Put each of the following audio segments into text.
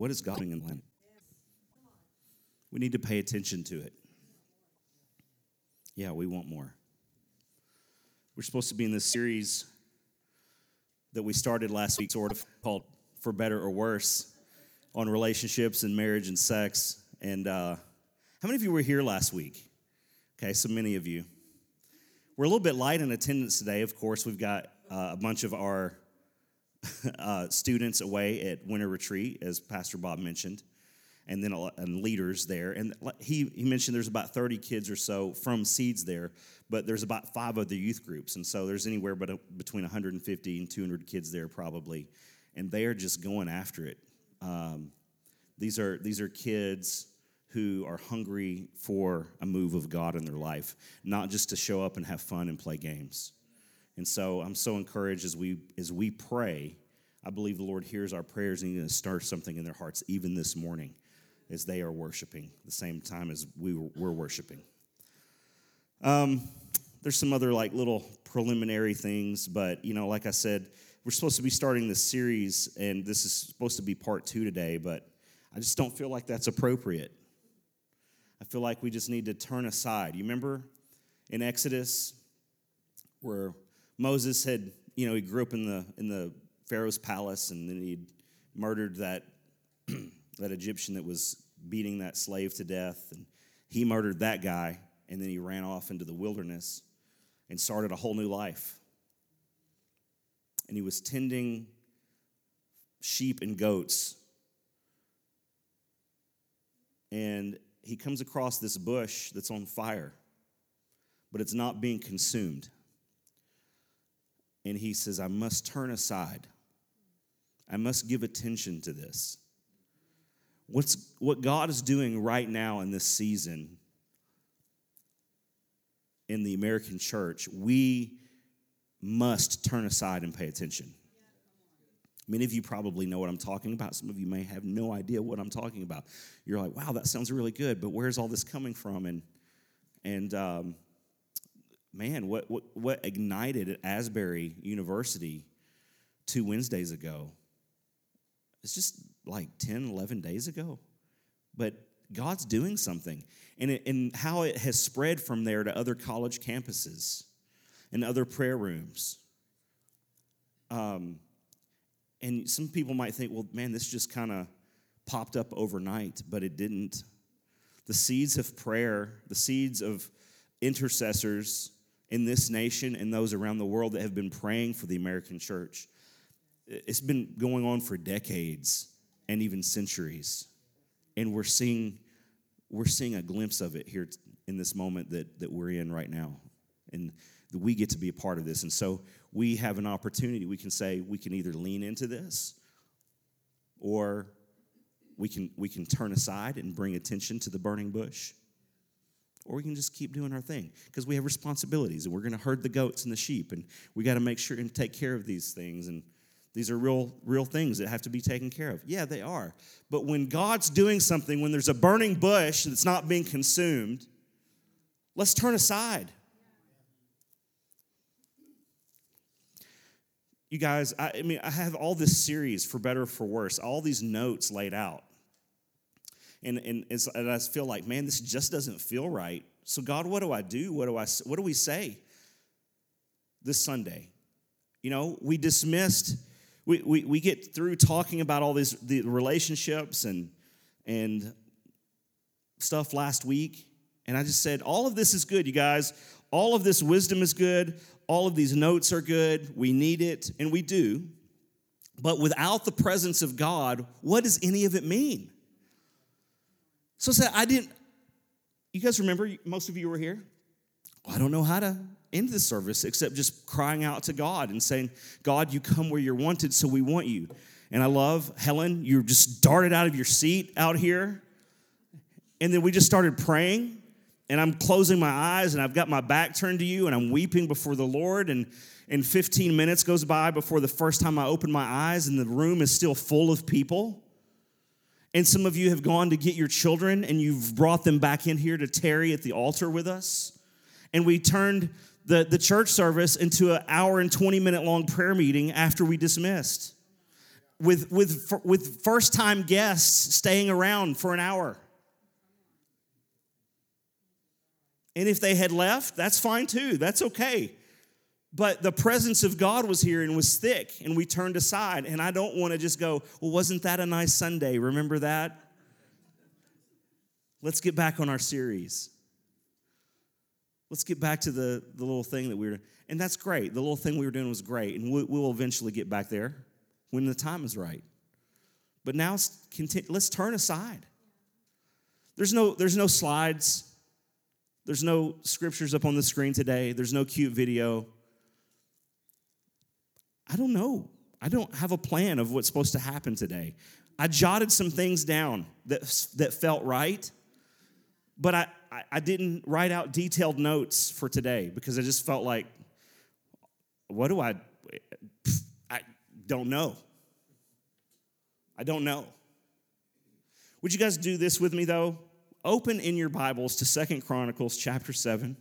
What is God doing in land? We need to pay attention to it. Yeah, we want more. We're supposed to be in this series that we started last week, sort of called For Better or Worse, on relationships and marriage and sex. And uh, how many of you were here last week? Okay, so many of you. We're a little bit light in attendance today. Of course, we've got uh, a bunch of our uh, students away at winter retreat, as Pastor Bob mentioned, and then and leaders there. And he, he mentioned there's about 30 kids or so from Seeds there, but there's about five other youth groups. And so there's anywhere but a, between 150 and 200 kids there probably. And they are just going after it. Um, these, are, these are kids who are hungry for a move of God in their life, not just to show up and have fun and play games. And so I'm so encouraged as we as we pray. I believe the Lord hears our prayers and He's going to start something in their hearts even this morning as they are worshiping the same time as we were, we're worshiping. Um, there's some other like little preliminary things, but you know, like I said, we're supposed to be starting this series, and this is supposed to be part two today, but I just don't feel like that's appropriate. I feel like we just need to turn aside. You remember in Exodus where Moses had, you know, he grew up in the in the Pharaoh's palace and then he'd murdered that that Egyptian that was beating that slave to death and he murdered that guy and then he ran off into the wilderness and started a whole new life. And he was tending sheep and goats. And he comes across this bush that's on fire, but it's not being consumed. And he says, I must turn aside. I must give attention to this. What's, what God is doing right now in this season in the American church, we must turn aside and pay attention. Many of you probably know what I'm talking about. Some of you may have no idea what I'm talking about. You're like, wow, that sounds really good, but where's all this coming from? And, and um, man, what, what, what ignited at Asbury University two Wednesdays ago? It's just like 10, 11 days ago. But God's doing something. And, it, and how it has spread from there to other college campuses and other prayer rooms. Um, and some people might think, well, man, this just kind of popped up overnight, but it didn't. The seeds of prayer, the seeds of intercessors in this nation and those around the world that have been praying for the American church, it's been going on for decades and even centuries. And we're seeing, we're seeing a glimpse of it here in this moment that, that we're in right now. And we get to be a part of this. And so we have an opportunity. We can say we can either lean into this or we can, we can turn aside and bring attention to the burning bush. Or we can just keep doing our thing because we have responsibilities and we're going to herd the goats and the sheep and we got to make sure and take care of these things. And these are real, real things that have to be taken care of. Yeah, they are. But when God's doing something, when there's a burning bush that's not being consumed, let's turn aside. you guys, I, I, mean, I have all this series for better or for worse, all these notes laid out. And, and, and I feel like, man, this just doesn't feel right. So, God, what do I do? What do, I, what do we say this Sunday? You know, we dismissed, we, we, we get through talking about all these the relationships and, and stuff last week. And I just said, all of this is good, you guys. All of this wisdom is good all of these notes are good, we need it, and we do. But without the presence of God, what does any of it mean? So I said, I didn't, you guys remember, most of you were here? I don't know how to end the service except just crying out to God and saying, God, you come where you're wanted, so we want you. And I love, Helen, you just darted out of your seat out here. And then we just started praying and I'm closing my eyes and I've got my back turned to you and I'm weeping before the Lord and and 15 minutes goes by before the first time I open my eyes and the room is still full of people. And some of you have gone to get your children and you've brought them back in here to tarry at the altar with us. And we turned the, the church service into an hour and 20 minute long prayer meeting after we dismissed. with, with, with first time guests staying around for an hour. And if they had left, that's fine too. That's okay. But the presence of God was here and was thick, and we turned aside. And I don't want to just go, well, wasn't that a nice Sunday? Remember that? Let's get back on our series. Let's get back to the, the little thing that we were And that's great. The little thing we were doing was great, and we, will eventually get back there when the time is right. But now let's turn aside. There's no, there's no slides. There's no scriptures up on the screen today. There's no cute video. I don't know. I don't have a plan of what's supposed to happen today. I jotted some things down that, that felt right, but I, I didn't write out detailed notes for today because I just felt like, what do I, I don't know. I don't know. Would you guys do this with me though? Open in your Bibles to Second Chronicles chapter 7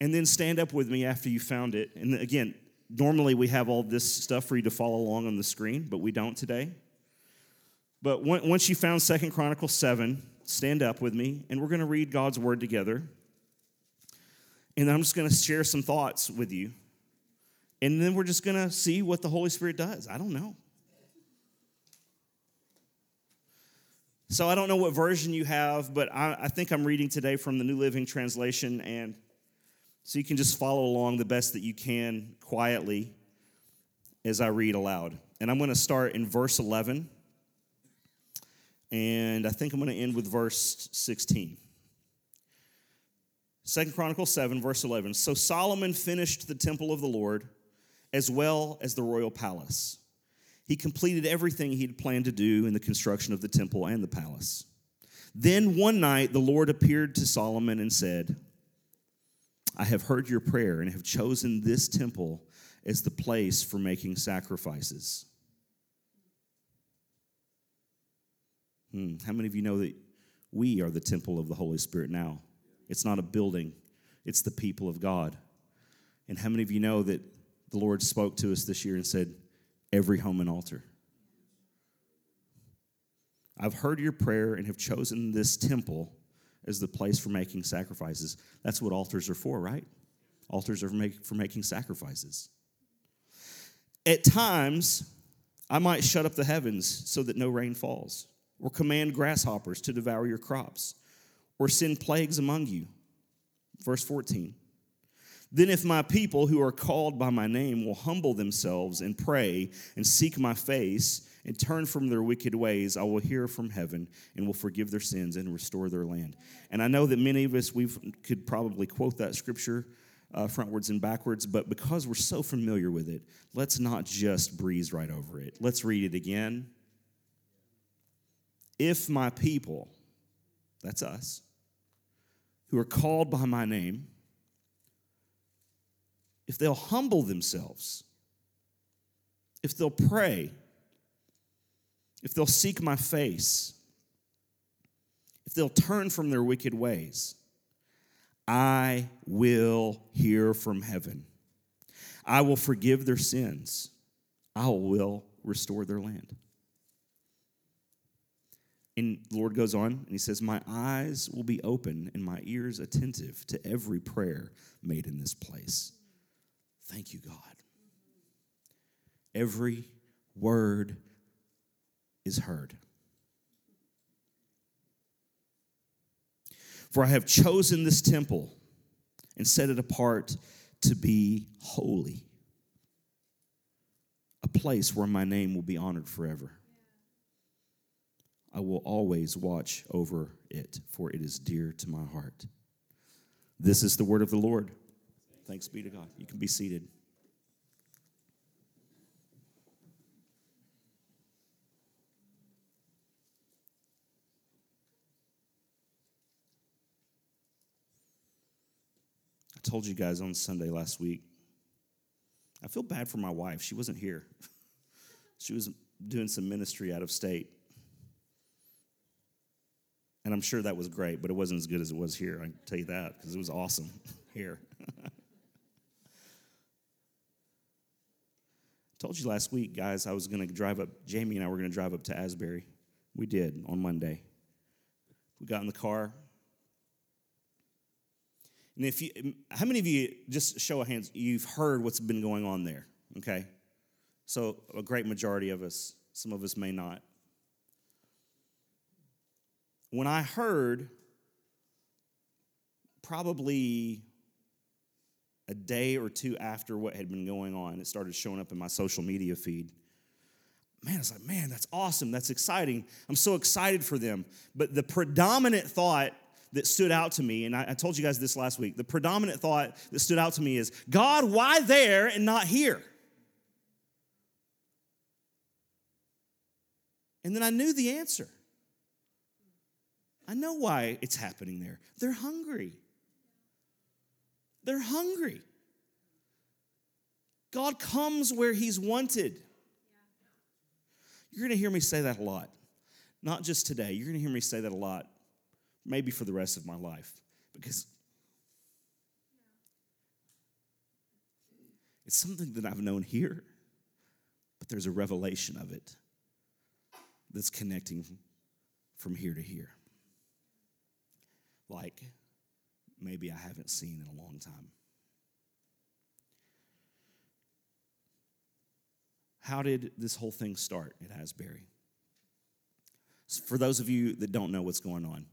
and then stand up with me after you found it. And again, normally we have all this stuff for you to follow along on the screen, but we don't today. But once you found Second Chronicles 7, stand up with me, and we're going to read God's word together. And I'm just going to share some thoughts with you. And then we're just going to see what the Holy Spirit does. I don't know. So I don't know what version you have, but I, I think I'm reading today from the New Living Translation, and so you can just follow along the best that you can quietly as I read aloud. And I'm going to start in verse 11 and I think I'm going to end with verse 16. Second Chronicles 7, verse 11. So Solomon finished the temple of the Lord as well as the royal palace. He completed everything he had planned to do in the construction of the temple and the palace. Then one night the Lord appeared to Solomon and said, I have heard your prayer and have chosen this temple as the place for making sacrifices. Hmm. How many of you know that we are the temple of the Holy Spirit now? It's not a building, it's the people of God. And how many of you know that the Lord spoke to us this year and said, Every home and altar? I've heard your prayer and have chosen this temple as the place for making sacrifices. That's what altars are for, right? Altars are for, make, for making sacrifices. At times, I might shut up the heavens so that no rain falls or command grasshoppers to devour your crops, or send plagues among you. Verse 14. Then, if my people who are called by my name will humble themselves and pray and seek my face and turn from their wicked ways, I will hear from heaven and will forgive their sins and restore their land. And I know that many of us we could probably quote that scripture uh, frontwards and backwards, but because we're so familiar with it, let's not just breeze right over it. Let's read it again if my people, that's us, who are called by my name, if they'll humble themselves, if they'll pray, if they'll seek my face, if they'll turn from their wicked ways, I will hear from heaven. I will forgive their sins. I will restore their land. And the Lord goes on and he says, My eyes will be open and my ears attentive to every prayer made in this place. Thank you, God. Every word is heard. For I have chosen this temple and set it apart to be holy, a place where my name will be honored forever. I will always watch over it, for it is dear to my heart. This is the word of the Lord. Thanks be to God. You can be seated. Told you guys on Sunday last week. I feel bad for my wife. She wasn't here. she was doing some ministry out of state. And I'm sure that was great, but it wasn't as good as it was here. I can tell you that because it was awesome here. Told you last week, guys, I was going to drive up, Jamie and I were going to drive up to Asbury. We did on Monday. We got in the car. And if you, how many of you, just show of hands, you've heard what's been going on there, okay? So a great majority of us, some of us may not. When I heard, probably a day or two after what had been going on, it started showing up in my social media feed. Man, I was like, man, that's awesome. That's exciting. I'm so excited for them. But the predominant thought that stood out to me, and I, I told you guys this last week, the predominant thought that stood out to me is God, why there and not here? And then I knew the answer. I know why it's happening there. They're hungry. They're hungry. God comes where He's wanted. You're going to hear me say that a lot. Not just today, you're going to hear me say that a lot, maybe for the rest of my life, because it's something that I've known here, but there's a revelation of it that's connecting from here to here. Like, maybe I haven't seen in a long time. How did this whole thing start at Asbury? For those of you that don't know what's going on,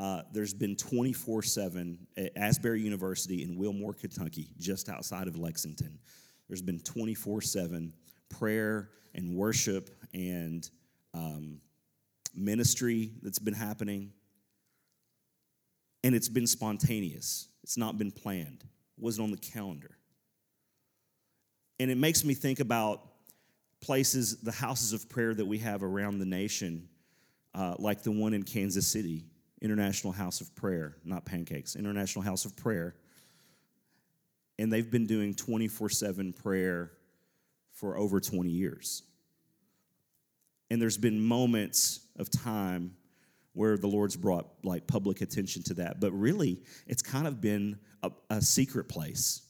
uh, there's been 24 7 at Asbury University in Wilmore, Kentucky, just outside of Lexington. There's been 24 7 prayer and worship and um, ministry that's been happening and it's been spontaneous. It's not been planned. It wasn't on the calendar. And it makes me think about places, the houses of prayer that we have around the nation, uh, like the one in Kansas City, International House of Prayer, not pancakes, International House of Prayer. And they've been doing 24 7 prayer for over 20 years. And there's been moments of time where the Lord's brought like public attention to that. But really, it's kind of been a, a, secret place.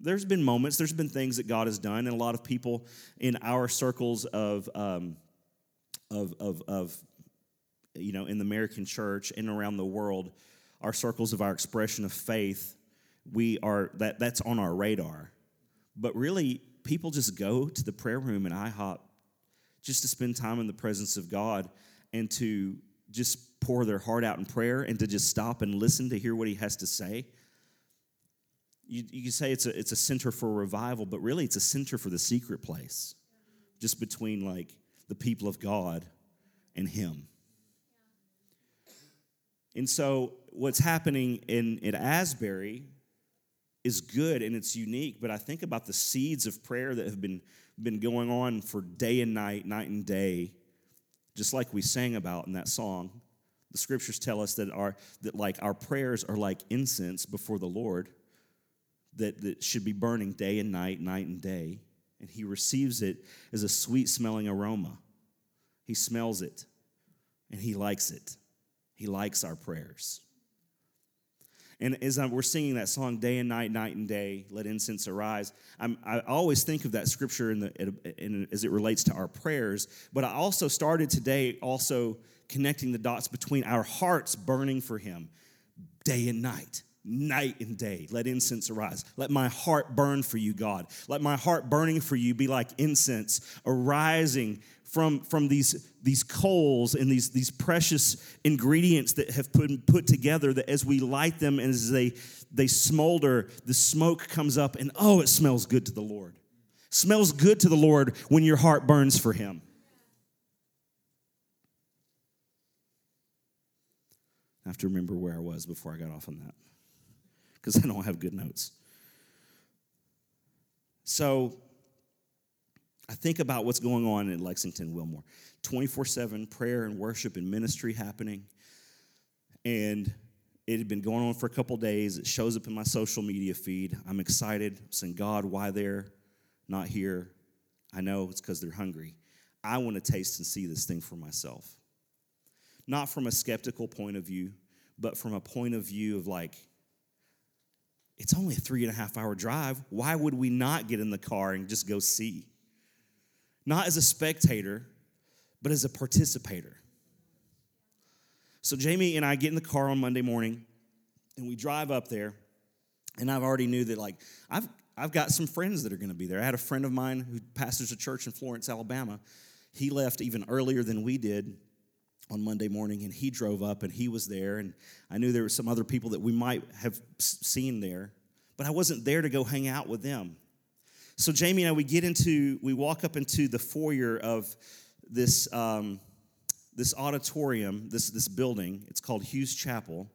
There's been moments, there's been things that God has done, and a lot of people in our circles of, um, of, of, of, you know, in the American church and around the world, our circles of our expression of faith, we are that that's on our radar. But really, people just go to the prayer room in IHOP just to spend time in the presence of God and to just pour their heart out in prayer and to just stop and listen to hear what he has to say. You, you can say it's a, it's a center for revival, but really it's a center for the secret place, just between like the people of God and him. And so what's happening in at Asbury is good and it's unique, but I think about the seeds of prayer that have been, been going on for day and night, night and day just like we sang about in that song. The scriptures tell us that our that like our prayers are like incense before the Lord that, that should be burning day and night, night and day. And he receives it as a sweet smelling aroma. He smells it and he likes it. He likes our prayers. And as we're singing that song, day and night, night and day, let incense arise, I'm, i always think of that scripture in the, in, as it relates to our prayers. But I also started today also connecting the dots between our hearts burning for Him day and night night and day. Let incense arise. Let my heart burn for you, God. Let my heart burning for you be like incense arising from, from these, these coals and these, these precious ingredients that have been put together that as we light them and as they, they smolder, the smoke comes up and oh, it smells good to the Lord. Smells good to the Lord when your heart burns for Him. I have to remember where I was before I got off on that because I don't have good notes. So I think about what's going on in Lexington, Wilmore 24 7 prayer and worship and ministry happening. And it had been going on for a couple days. It shows up in my social media feed. I'm excited, I'm saying, God, why there not here? I know it's because they're hungry. I want to taste and see this thing for myself. Not from a skeptical point of view, but from a point of view of like, it's only a three and a half hour drive. Why would we not get in the car and just go see? Not as a spectator, but as a participator. So Jamie and I get in the car on Monday morning and we drive up there. And I've already knew that like I've I've got some friends that are going to be there. I had a friend of mine who pastors a church in Florence, Alabama. He left even earlier than we did on Monday morning, and he drove up and he was there. And I knew there were some other people that we might have seen there, but I wasn't there to go hang out with them. So Jamie and I, we get into, we walk up into the foyer of this um, this auditorium, this this building. It's called Hughes Chapel,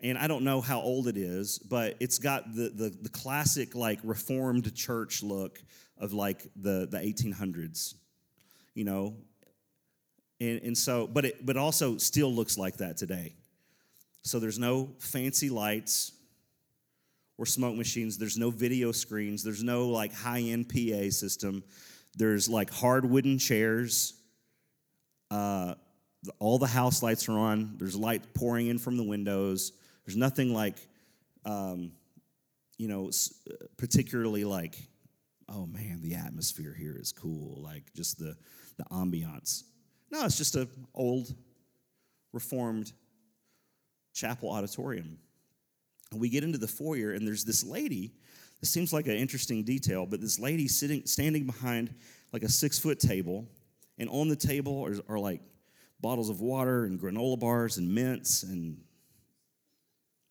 and I don't know how old it is, but it's got the the, the classic like Reformed church look of like the the 1800s, you know, and, and so, but it but also still looks like that today. So there's no fancy lights or smoke machines. There's no video screens. There's no like high end PA system. There's like hard wooden chairs. Uh, all the house lights are on. There's light pouring in from the windows. There's nothing like, um, you know, particularly like, oh man, the atmosphere here is cool. Like just the the ambiance. No, it's just an old, reformed chapel auditorium. We get into the foyer, and there's this lady. This seems like an interesting detail, but this lady sitting, standing behind like a six foot table, and on the table are, are like bottles of water and granola bars and mints and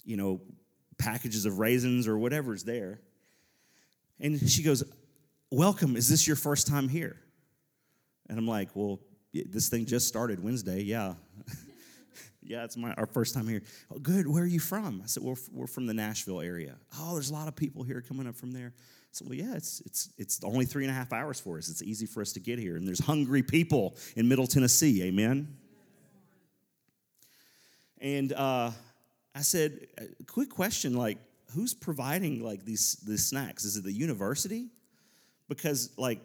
you know packages of raisins or whatever's there. And she goes, "Welcome. Is this your first time here?" And I'm like, "Well, this thing just started Wednesday. Yeah. yeah, it's my, our first time here. Oh, good. Where are you from? I said, we're, we're from the Nashville area. Oh, there's a lot of people here coming up from there. Said, well, yeah, it's, it's, it's only three and a half hours for us. It's easy for us to get here. And there's hungry people in Middle Tennessee. Amen. And uh, I said, quick question like, who's providing like these, these snacks? Is it the university? Because like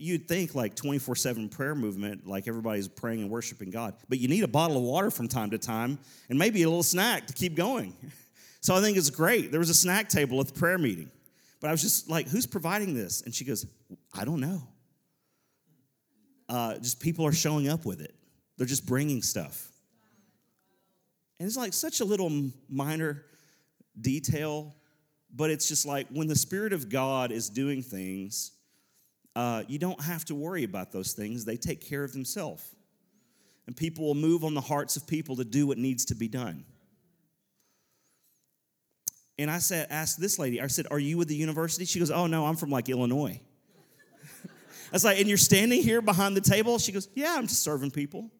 you'd think like 24 7 prayer movement, like everybody's praying and worshiping God, but you need a bottle of water from time to time and maybe a little snack to keep going. So I think it's great. There was a snack table at the prayer meeting, but I was just like, who's providing this? And she goes, I don't know. Uh, just people are showing up with it, they're just bringing stuff. And it's like such a little minor detail, but it's just like when the Spirit of God is doing things, uh, you don't have to worry about those things. They take care of themselves. And people will move on the hearts of people to do what needs to be done. And I said, asked this lady, I said, Are you with the university? She goes, Oh, no, I'm from like Illinois. I was like, And you're standing here behind the table? She goes, Yeah, I'm just serving people.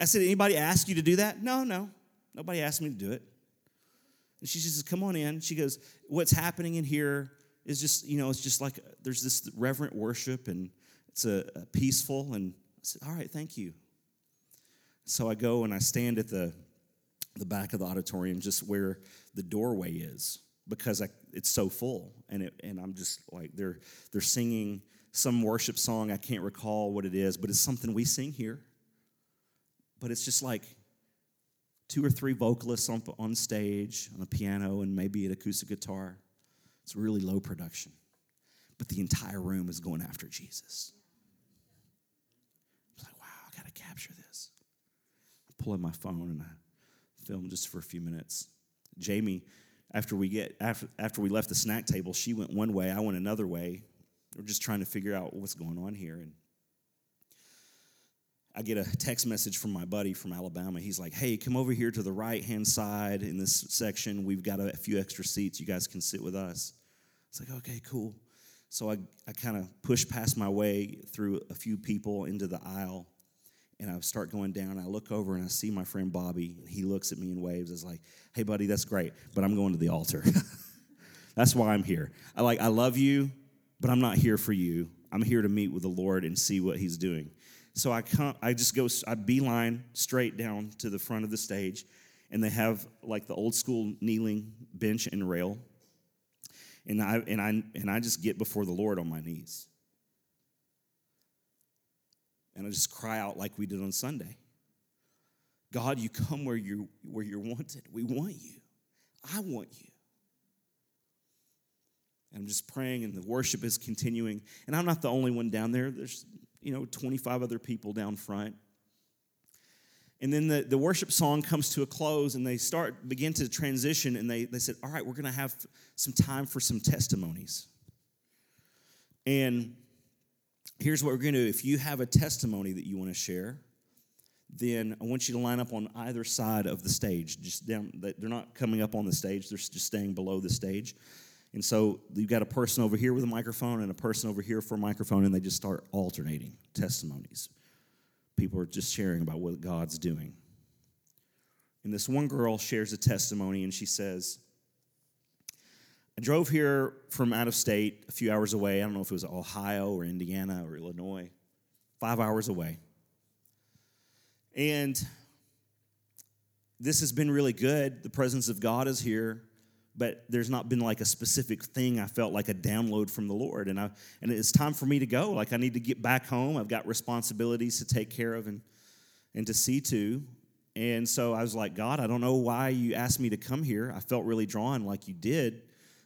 I said, Anybody ask you to do that? No, no. Nobody asked me to do it. And she says, Come on in. She goes, What's happening in here is just, you know, it's just like there's this reverent worship and it's a, a peaceful. And I said, all right, thank you. So I go and I stand at the, the back of the auditorium just where the doorway is because I, it's so full. And, it, and I'm just like, they're, they're singing some worship song. I can't recall what it is, but it's something we sing here. But it's just like two or three vocalists on, on stage on a piano and maybe an acoustic guitar. It's really low production. But the entire room is going after Jesus. It's like, wow, I got to capture this. I pull in my phone and I film just for a few minutes. Jamie, after we get after, after we left the snack table, she went one way, I went another way. We're just trying to figure out what's going on here. And I get a text message from my buddy from Alabama. He's like, hey, come over here to the right hand side in this section. We've got a, few extra seats. You guys can sit with us. It's like, okay, cool. So I, I kind of push past my way through a few people into the aisle, and I start going down. I look over and I see my friend Bobby, and he looks at me and waves. It's like, hey, buddy, that's great, but I'm going to the altar. that's why I'm here. I like, I love you, but I'm not here for you. I'm here to meet with the Lord and see what He's doing. So I come, I just go, I beeline straight down to the front of the stage, and they have like the old school kneeling bench and rail and I, and, I, and I just get before the Lord on my knees. And I just cry out like we did on Sunday God, you come where you're, where you're wanted. We want you. I want you. And I'm just praying, and the worship is continuing. And I'm not the only one down there. There's, you know, 25 other people down front. And then the, the worship song comes to a close, and they start begin to transition, and they, they said, All right, we're gonna have some time for some testimonies. And here's what we're gonna do. If you have a testimony that you want to share, then I want you to line up on either side of the stage. Just down, they're not coming up on the stage, they're just staying below the stage. And so you've got a person over here with a microphone and a person over here for a microphone, and they just start alternating testimonies. People are just sharing about what God's doing. And this one girl shares a testimony, and she says, I drove here from out of state, a few hours away. I don't know if it was Ohio or Indiana or Illinois, five hours away. And this has been really good. The presence of God is here, but there's not been like a specific thing I felt like a download from the Lord. And I and it's time for me to go. Like I need to get back home. I've got responsibilities to take care of and and to see to. And so I was like, God, I don't know why you asked me to come here. I felt really drawn like you did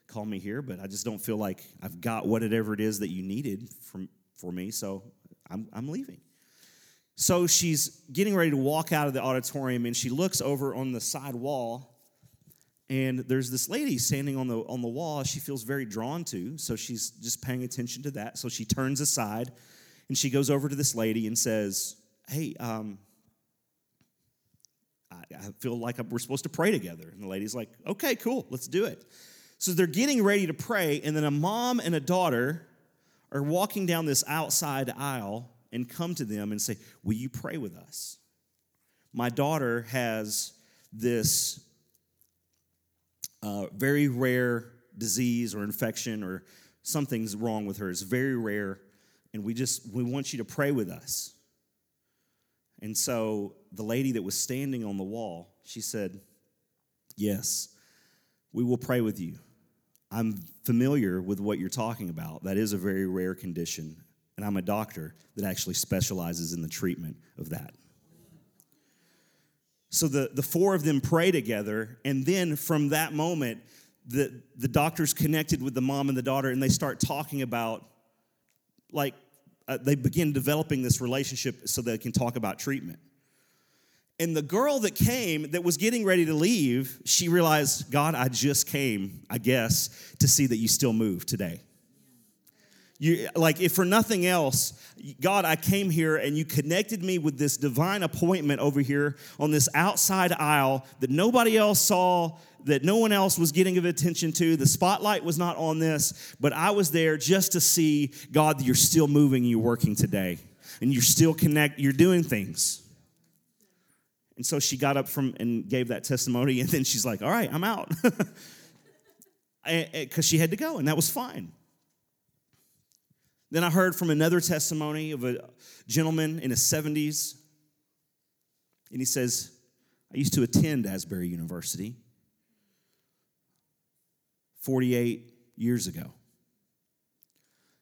call me here, but I just don't feel like I've got whatever it is that you needed from for me. So I'm I'm leaving. So she's getting ready to walk out of the auditorium and she looks over on the side wall and there's this lady standing on the on the wall she feels very drawn to so she's just paying attention to that. So she turns aside and she goes over to this lady and says hey um, I, I feel like we're supposed to pray together. And the lady's like okay cool let's do it. So they're getting ready to pray and then a mom and a daughter are walking down this outside aisle and come to them and say, Will you pray with us? My daughter has this uh, very rare disease or infection or something's wrong with her. It's very rare. And we just, we want you to pray with us. And so the lady that was standing on the wall, she said, Yes, we will pray with you. I'm familiar with what you're talking about. That is a very rare condition and I'm a doctor that actually specializes in the treatment of that. So the, the four of them pray together, and then from that moment, the, the doctor's connected with the mom and the daughter, and they start talking about, like, uh, they begin developing this relationship so they can talk about treatment. And the girl that came, that was getting ready to leave, she realized, God, I just came, I guess, to see that you still move today. You, like, if for nothing else, God, I came here and you connected me with this divine appointment over here on this outside aisle that nobody else saw, that no one else was getting attention to. The spotlight was not on this, but I was there just to see, God, you're still moving, you're working today, and you're still connect, you're doing things. And so she got up from and gave that testimony, and then she's like, All right, I'm out. Because she had to go, and that was fine. Then I heard from another testimony of a gentleman in his 70s. And he says, I used to attend Asbury University 48 years ago.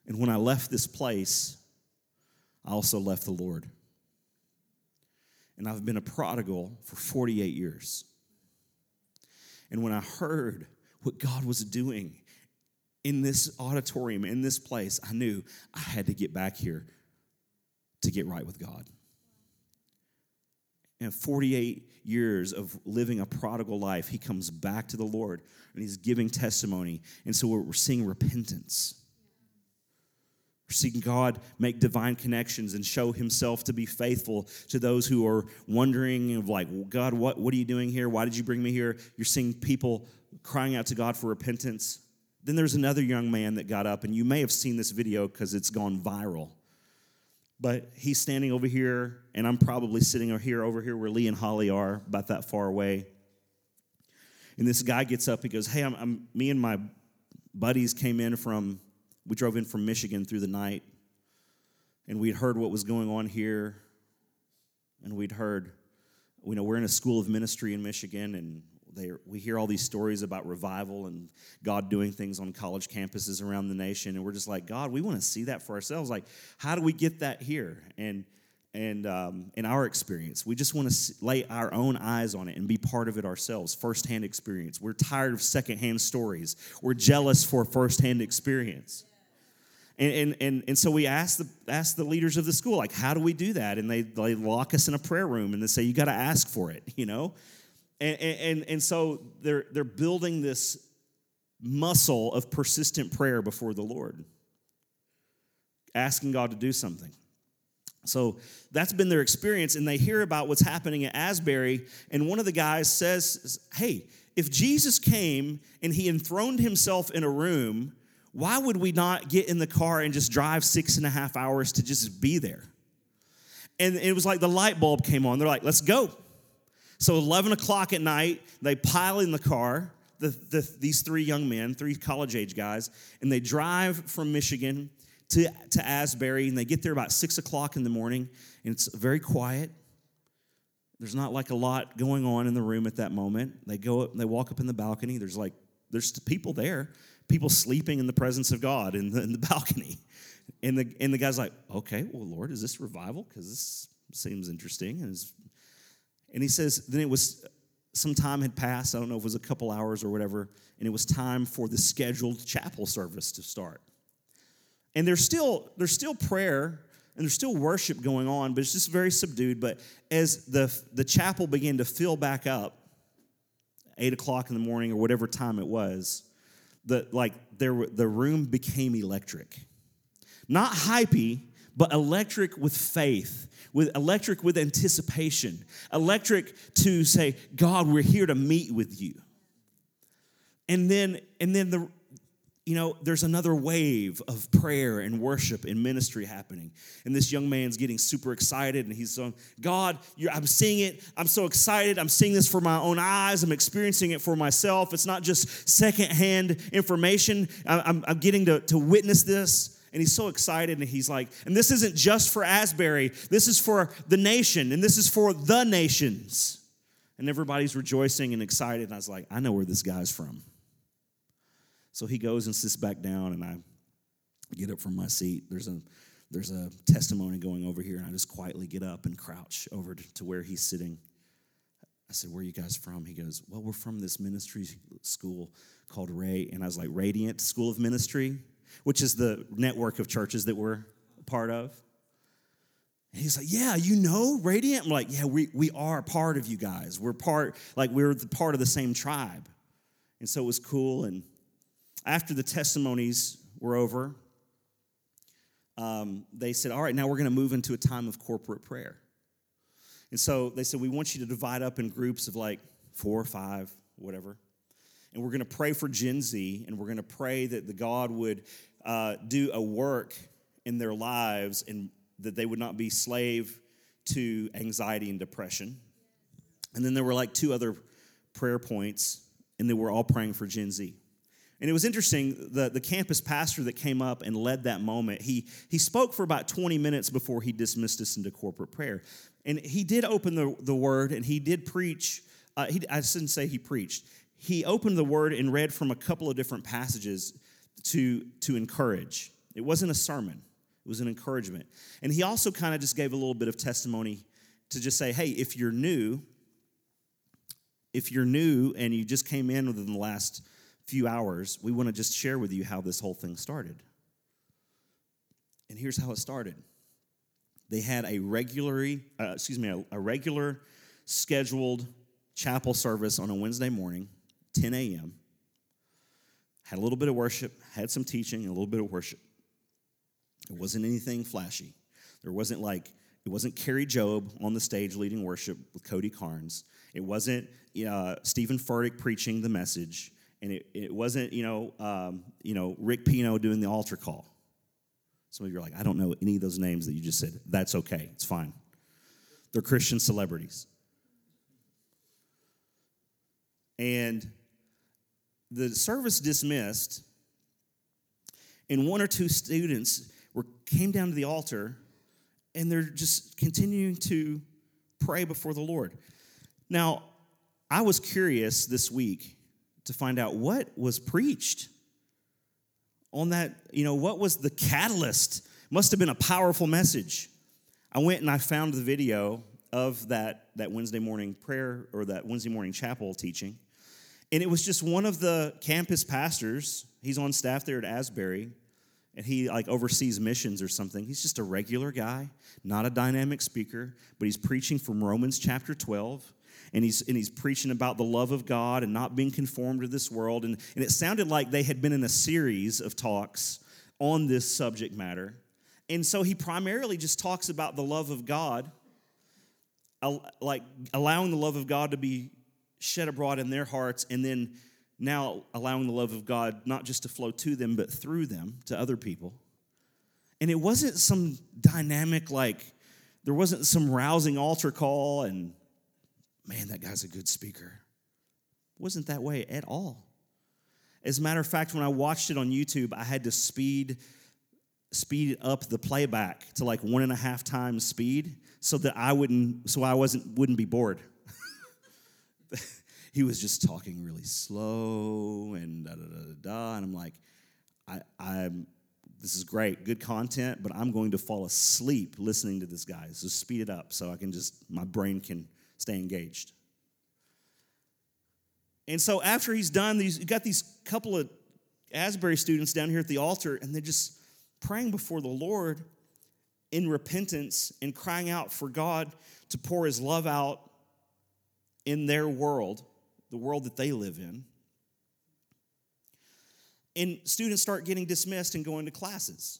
And when I left this place, I also left the Lord. And I've been a prodigal for 48 years. And when I heard what God was doing in this auditorium, in this place, I knew I had to get back here to get right with God. And 48 years of living a prodigal life, he comes back to the Lord and he's giving testimony. And so we're seeing repentance. We're seeing God make divine connections and show himself to be faithful to those who are wondering of like, God, what, what are you doing here? Why did you bring me here? You're seeing people crying out to God for repentance. Then there's another young man that got up, and you may have seen this video because it's gone viral. But he's standing over here, and I'm probably sitting over here, over here where Lee and Holly are, about that far away. And this guy gets up, he goes, Hey, I'm, I'm me and my buddies came in from, we drove in from Michigan through the night, and we'd heard what was going on here, and we'd heard, you know, we're in a school of ministry in Michigan, and they, we hear all these stories about revival and God doing things on college campuses around the nation, and we're just like, God, we want to see that for ourselves. Like, how do we get that here? And and um, in our experience. We just want to lay our own eyes on it and be part of it ourselves, firsthand experience. We're tired of secondhand stories. We're jealous for firsthand experience. And, and, and, and so we ask the, ask the leaders of the school, like, how do we do that? And they, they lock us in a prayer room and they say, you got to ask for it, you know? And, and, and so they're, they're building this muscle of persistent prayer before the Lord, asking God to do something. So that's been their experience, and they hear about what's happening at Asbury. And one of the guys says, Hey, if Jesus came and he enthroned himself in a room, why would we not get in the car and just drive six and a half hours to just be there? And it was like the light bulb came on. They're like, Let's go. So 11 o'clock at night, they pile in the car, the, the, these three young men, three college age guys, and they drive from Michigan to, to Asbury, and they get there about six o'clock in the morning, and it's very quiet. There's not like a lot going on in the room at that moment. They go up, they walk up in the balcony. There's like there's people there, people sleeping in the presence of God in the, in the balcony, and the and the guy's like, okay, well, Lord, is this revival? Because this seems interesting, and, and he says, then it was some time had passed. I don't know if it was a couple hours or whatever, and it was time for the scheduled chapel service to start. And there's still, there's still prayer and there's still worship going on, but it's just very subdued. But as the, the chapel began to fill back up, eight o'clock in the morning or whatever time it was, the, like there, the room became electric. Not hypey, but electric with faith, with electric with anticipation, electric to say, God, we're here to meet with you. And then, and then the you know, there's another wave of prayer and worship and ministry happening. And this young man's getting super excited and he's saying, God, I'm seeing it. I'm so excited. I'm seeing this for my own eyes. I'm experiencing it for myself. It's not just secondhand information. I'm, I'm getting to, to witness this. And he's so excited and he's like, and this isn't just for Asbury, this is for the nation and this is for the nations. And everybody's rejoicing and excited. And I was like, I know where this guy's from. So he goes and sits back down, and I get up from my seat. There's a there's a testimony going over here, and I just quietly get up and crouch over to where he's sitting. I said, Where are you guys from? He goes, Well, we're from this ministry school called Ray. And I was like, Radiant School of Ministry, which is the network of churches that we're part of. And he's like, Yeah, you know Radiant? I'm like, Yeah, we, we are part of you guys. We're part, like, we're the part of the same tribe. And so it was cool. And after the testimonies were over, um, they said, All right, now we're going to move into a time of corporate prayer. And so they said, We want you to divide up in groups of like four or five, whatever. And we're going to pray for Gen Z, and we're going to pray that the God would uh, do a work in their lives and that they would not be slave to anxiety and depression. And then there were like two other prayer points, and they were all praying for Gen Z. And it was interesting, the, the campus pastor that came up and led that moment, he, he spoke for about 20 minutes before he dismissed us into corporate prayer. And he did open the, the word and he did preach. Uh, he, I shouldn't say he preached. He opened the word and read from a couple of different passages to, to encourage. It wasn't a sermon, it was an encouragement. And he also kind of just gave a little bit of testimony to just say, hey, if you're new, if you're new and you just came in within the last few hours, we want to just share with you how this whole thing started. And here's how it started. They had a regularly, uh, excuse me, a, a regular scheduled chapel service on a Wednesday morning, 10 a.m. Had a little bit of worship, had some teaching, and a little bit of worship. It wasn't anything flashy. There wasn't like, it wasn't Kari Jobe on the stage leading worship with Cody Carnes. It wasn't uh, Steven Furtick preaching the message and it, it wasn't, you know, um, you know, Rick Pino doing the altar call. Some of you are like, I don't know any of those names that you just said. That's okay. It's fine. They're Christian celebrities. And the service dismissed, and one or two students were came down to the altar, and they're just continuing to pray before the Lord. Now, I was curious this week to find out what was preached on that, you know, what was the catalyst? Must have been a powerful message. I went and I found the video of that, that Wednesday morning prayer or that Wednesday morning chapel teaching. And it was just one of the campus pastors. He's on staff there at Asbury, and he like oversees missions or something. He's just a regular guy, not a dynamic speaker, but he's preaching from Romans chapter 12. And he's, and he's preaching about the love of God and not being conformed to this world. And, and it sounded like they had been in a series of talks on this subject matter. And so he primarily just talks about the love of God, like allowing the love of God to be shed abroad in their hearts, and then now allowing the love of God not just to flow to them, but through them to other people. And it wasn't some dynamic, like, there wasn't some rousing altar call, and man, that guy's a good speaker. It wasn't that way at all. As a matter of fact, when I watched it on YouTube, I had to speed speed up the playback to like one and a half times speed so that I wouldn't so I wasn't wouldn't be bored. he was just talking really slow and da da da da, and I'm like, I, I'm this is great, good content, but I'm going to fall asleep listening to this guy. So speed it up so I can just my brain can stay engaged. And so after he's done these, you got these couple of Asbury students down here at the altar, and they're just praying before the Lord in repentance and crying out for God to pour his love out in their world, the world that they live in. And students start getting dismissed and going to classes.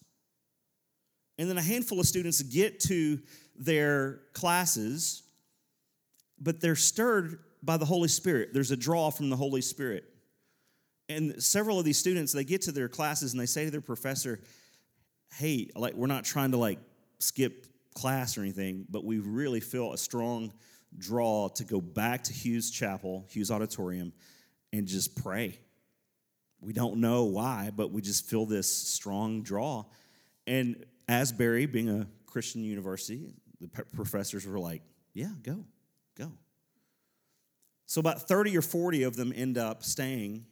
And then a handful of students get to their classes, but they're stirred by the Holy Spirit. There's a draw from the Holy Spirit. And several of these students, they get to their classes and they say to their professor, Hey, like, we're not trying to like skip class or anything, but we really feel a strong draw to go back to Hughes Chapel, Hughes Auditorium, and just pray. We don't know why, but we just feel this strong draw. And Asbury, being a Christian university, the professors were like, Yeah, go, go. So about 30 or 40 of them end up staying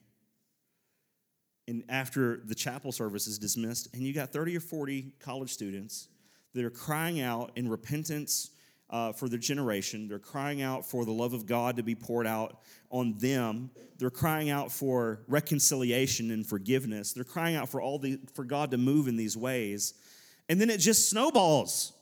and after the chapel service is dismissed, and you got 30 or 40 college students that are crying out in repentance uh, for their generation. They're crying out for the love of God to be poured out on them. They're crying out for reconciliation and forgiveness. They're crying out for all the for God to move in these ways. And then it just snowballs.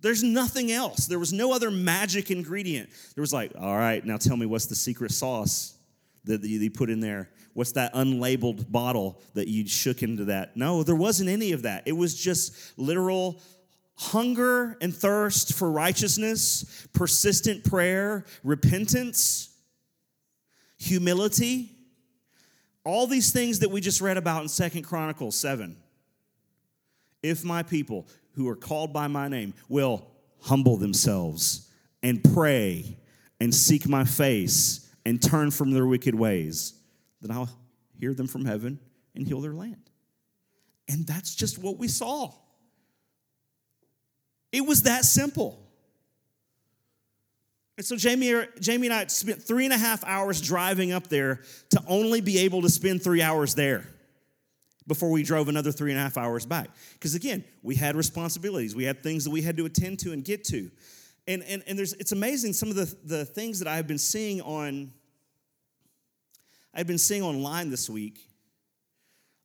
There's nothing else. There was no other magic ingredient. There was like, all right, now tell me what's the secret sauce that you put in there? What's that unlabeled bottle that you shook into that? No, there wasn't any of that. It was just literal hunger and thirst for righteousness, persistent prayer, repentance, humility. All these things that we just read about in Second Chronicles 7. If my people who are called by my name will humble themselves and pray and seek my face and turn from their wicked ways, then I'll hear them from heaven and heal their land. And that's just what we saw. It was that simple. And so Jamie, Jamie and I spent three and a half hours driving up there to only be able to spend three hours there before we drove another three and a half hours back. Because again, we had responsibilities, we had things that we had to attend to and get to. And, and, and there's, it's amazing some of the, the things that I've been seeing on, I've been seeing online this week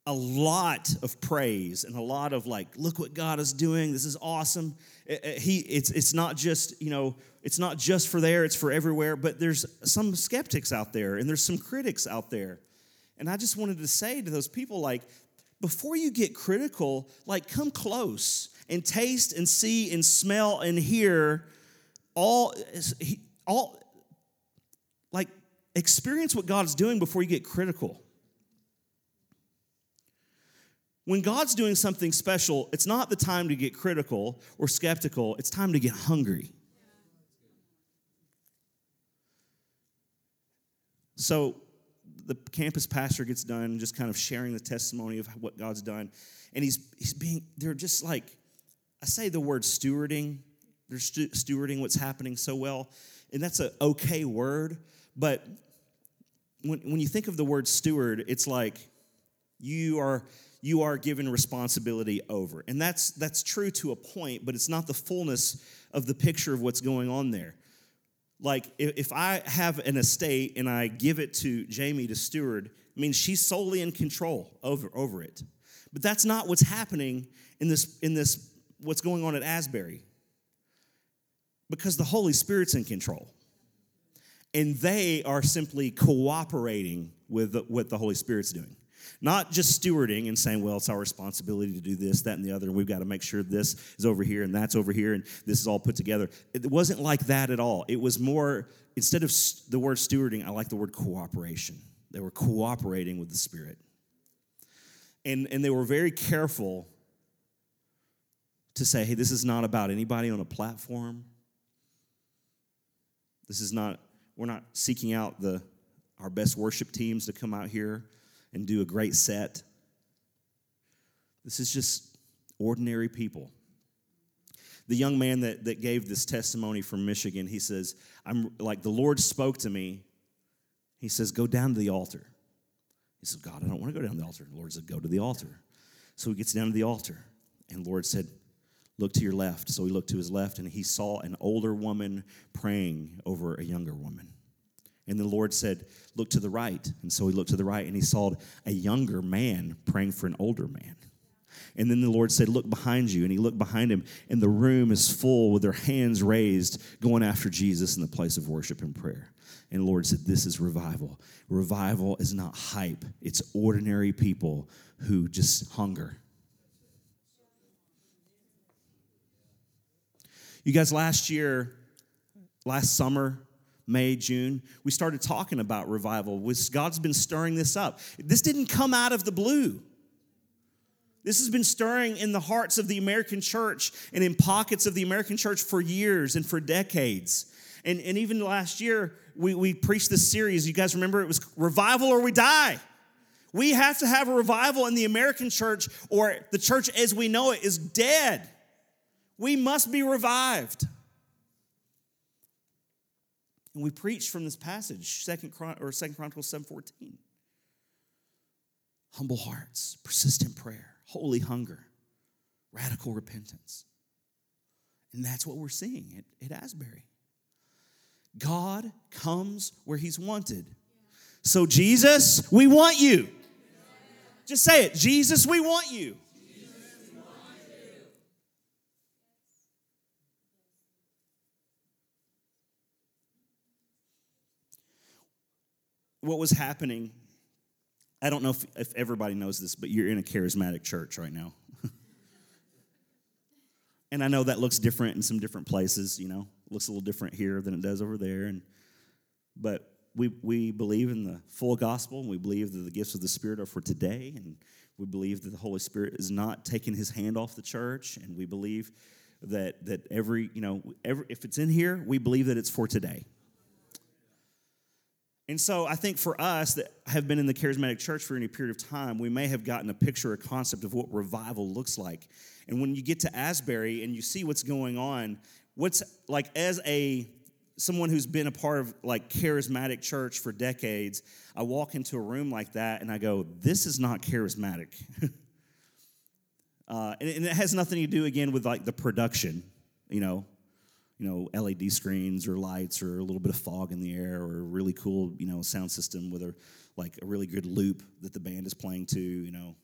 a lot of praise and a lot of like look what god is doing this is awesome Eh, eh, he it's it's not just you know it's not just for there it's for everywhere but there's some skeptics out there and there's some critics out there. And i just wanted to say to those people like before you get critical like come close and taste and see and smell and hear all all like experience what god's doing before you get critical when God's doing something special, it's not the time to get critical or skeptical, it's time to get hungry. So the campus pastor gets done just kind of sharing the testimony of what God's done. And he's, he's being, they're just like, I say the word stewarding. They're stu- stewarding what's happening so well. And that's an okay word. But when, when you think of the word steward, it's like you are you are given responsibility over. And that's that's true to a point, but it's not the fullness of the picture of what's going on there. Like if I have an estate and I give it to Jamie to steward, I mean she's solely in control over, over it. But that's not what's happening in this in this what's going on at Asbury. Because the Holy Spirit's in control. And they are simply cooperating with what the Holy Spirit's doing. Not just stewarding and saying, well, it's our responsibility to do this, that, and the other, and we've got to make sure this is over here and that's over here and this is all put together. It wasn't like that at all. It was more, instead of the word stewarding, I like the word cooperation. They were cooperating with the Spirit. And, and they were very careful to say, hey, this is not about anybody on a platform. This is not, we're not seeking out the, our best worship teams to come out here and do a great set. This is just ordinary people. The young man that, that gave this testimony from Michigan, he says, I'm like, the Lord spoke to me. He says, Go down to the altar. He says, God, I don't want to go down to the altar. The Lord said, Go to the altar. So he gets down to the altar, and the Lord said, Look to your left. So he looked to his left, and he saw an older woman praying over a younger woman. And the Lord said, Look to the right. And so he looked to the right and he saw a younger man praying for an older man. And then the Lord said, Look behind you. And he looked behind him, and the room is full with their hands raised, going after Jesus in the place of worship and prayer. And the Lord said, This is revival. Revival is not hype, it's ordinary people who just hunger. You guys, last year, last summer, May, June, we started talking about revival. God's been stirring this up. This didn't come out of the blue. This has been stirring in the hearts of the American church and in pockets of the American church for years and for decades. And, and even last year, we, we preached this series. You guys remember it was Revival or We Die. We have to have a revival in the American church, or the church as we know it is dead. We must be revived. And we preached from this passage, Second Chron- or Second Chronicles 7:14. Humble hearts, persistent prayer, holy hunger, radical repentance. And that's what we're seeing at, at Asbury. God comes where he's wanted. So, Jesus, we want you. Just say it Jesus, we want you. What was happening, I don't know if, if everybody knows this, but you're in a charismatic church right now. and I know that looks different in some different places, you know, it looks a little different here than it does over there. And but we we believe in the full gospel, and we believe that the gifts of the Spirit are for today, and we believe that the Holy Spirit is not taking His hand off the church, and we believe that that every you know every if it's in here, we believe that it's for today. And so I think for us that have been in the charismatic church for any period of time, we may have gotten a picture, a concept of what revival looks like. And when you get to Asbury and you see what's going on, what's like as a someone who's been a part of like charismatic church for decades, I walk into a room like that and I go, this is not charismatic. uh, and, and it has nothing to do again with like the production, you know, you know LED screens or lights or a little bit of fog in the air or a really cool you know sound system with a like a really good loop that the band is playing to you know.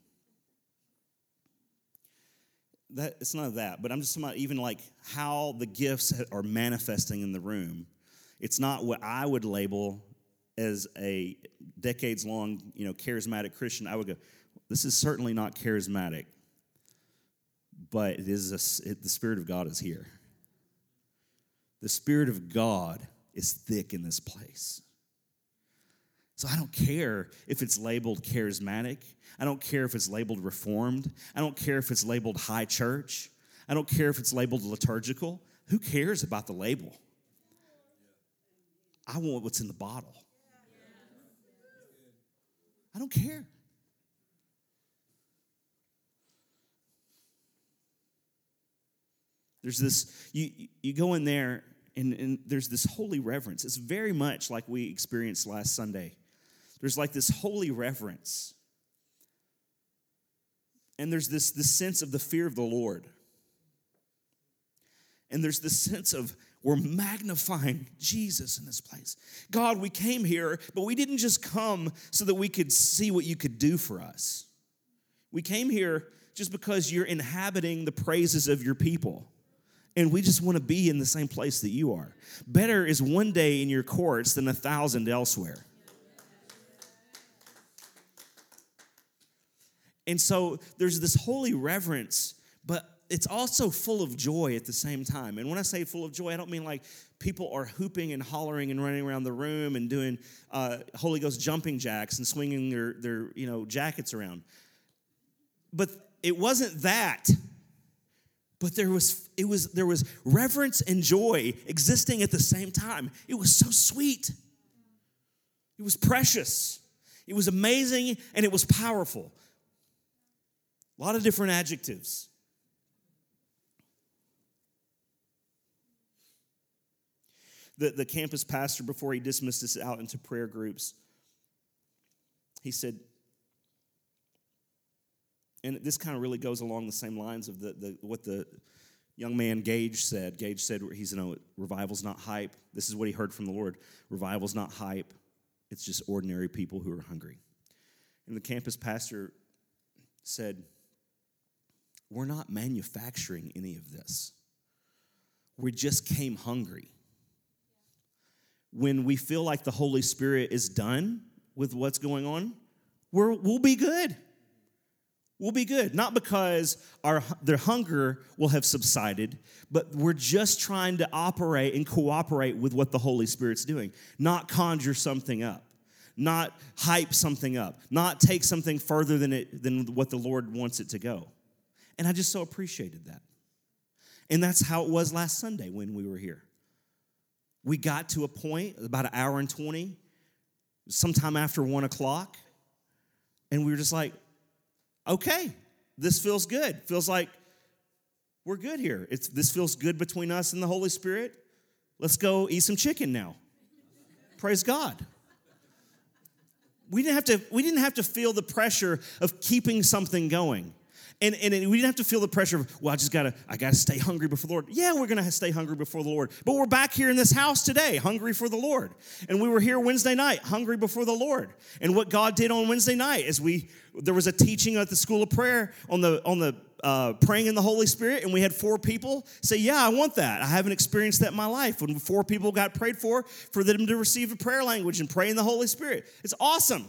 That it's none of that but i'm just talking about even like how the gifts are manifesting in the room. It's not what i would label as a decades long you know charismatic christian. I would go this is certainly not charismatic but it is a, it, the spirit of god is here the Spirit of God is thick in this place. So I don't care if it's labeled charismatic. I don't care if it's labeled reformed. I don't care if it's labeled high church. I don't care if it's labeled liturgical. Who cares about the label? I want what's in the bottle. I don't care. There's this, you, you go in there and, and there's this holy reverence. It's very much like we experienced last Sunday. There's like this holy reverence. And there's this, this sense of the fear of the Lord. And there's this sense of we're magnifying Jesus in this place. God, we came here, but we didn't just come so that we could see what you could do for us. We came here just because you're inhabiting the praises of your people. And we just want to be in the same place that you are. Better is one day in your courts than a thousand elsewhere. And so there's this holy reverence, but it's also full of joy at the same time. And when I say full of joy, I don't mean like people are hooping and hollering and running around the room and doing uh, Holy Ghost jumping jacks and swinging their, their you know jackets around. But it wasn't that. But there was it was there was reverence and joy existing at the same time. It was so sweet. It was precious. It was amazing and it was powerful. A lot of different adjectives. the, the campus pastor, before he dismissed us out into prayer groups, he said, and this kind of really goes along the same lines of the, the what the young man Gage said. Gage said he's you know revival's not hype. This is what he heard from the Lord. Revival's not hype. It's just ordinary people who are hungry. And the campus pastor said, "We're not manufacturing any of this. We just came hungry." when we feel like the Holy Spirit is done with what's going on, we're, we'll be good. We'll be good. Not because our their hunger will have subsided, but we're just trying to operate and cooperate with what the Holy Spirit's doing, not conjure something up, not hype something up, not take something further than it than what the Lord wants it to go. And I just so appreciated that. And that's how it was last Sunday when we were here we got to a point, about an hour and 20, sometime after one o'clock, and we were just like, okay, this feels good. Feels like we're good here. It's, this feels good between us and the Holy Spirit. Let's go eat some chicken now. Praise God. We didn't, have to, we didn't have to feel the pressure of keeping something going. And, and we didn't have to feel the pressure of, well, I just gotta, I gotta stay hungry before the Lord. Yeah, we're gonna stay hungry before the Lord. But we're back here in this house today, hungry for the Lord. And we were here Wednesday night, hungry before the Lord. And what God did on Wednesday night is we, there was a teaching at the school of prayer on the, on the uh, praying in the Holy Spirit, and we had four people say, Yeah, I want that. I haven't experienced that in my life. When four people got prayed for, for them to receive a prayer language and pray in the Holy Spirit. It's awesome.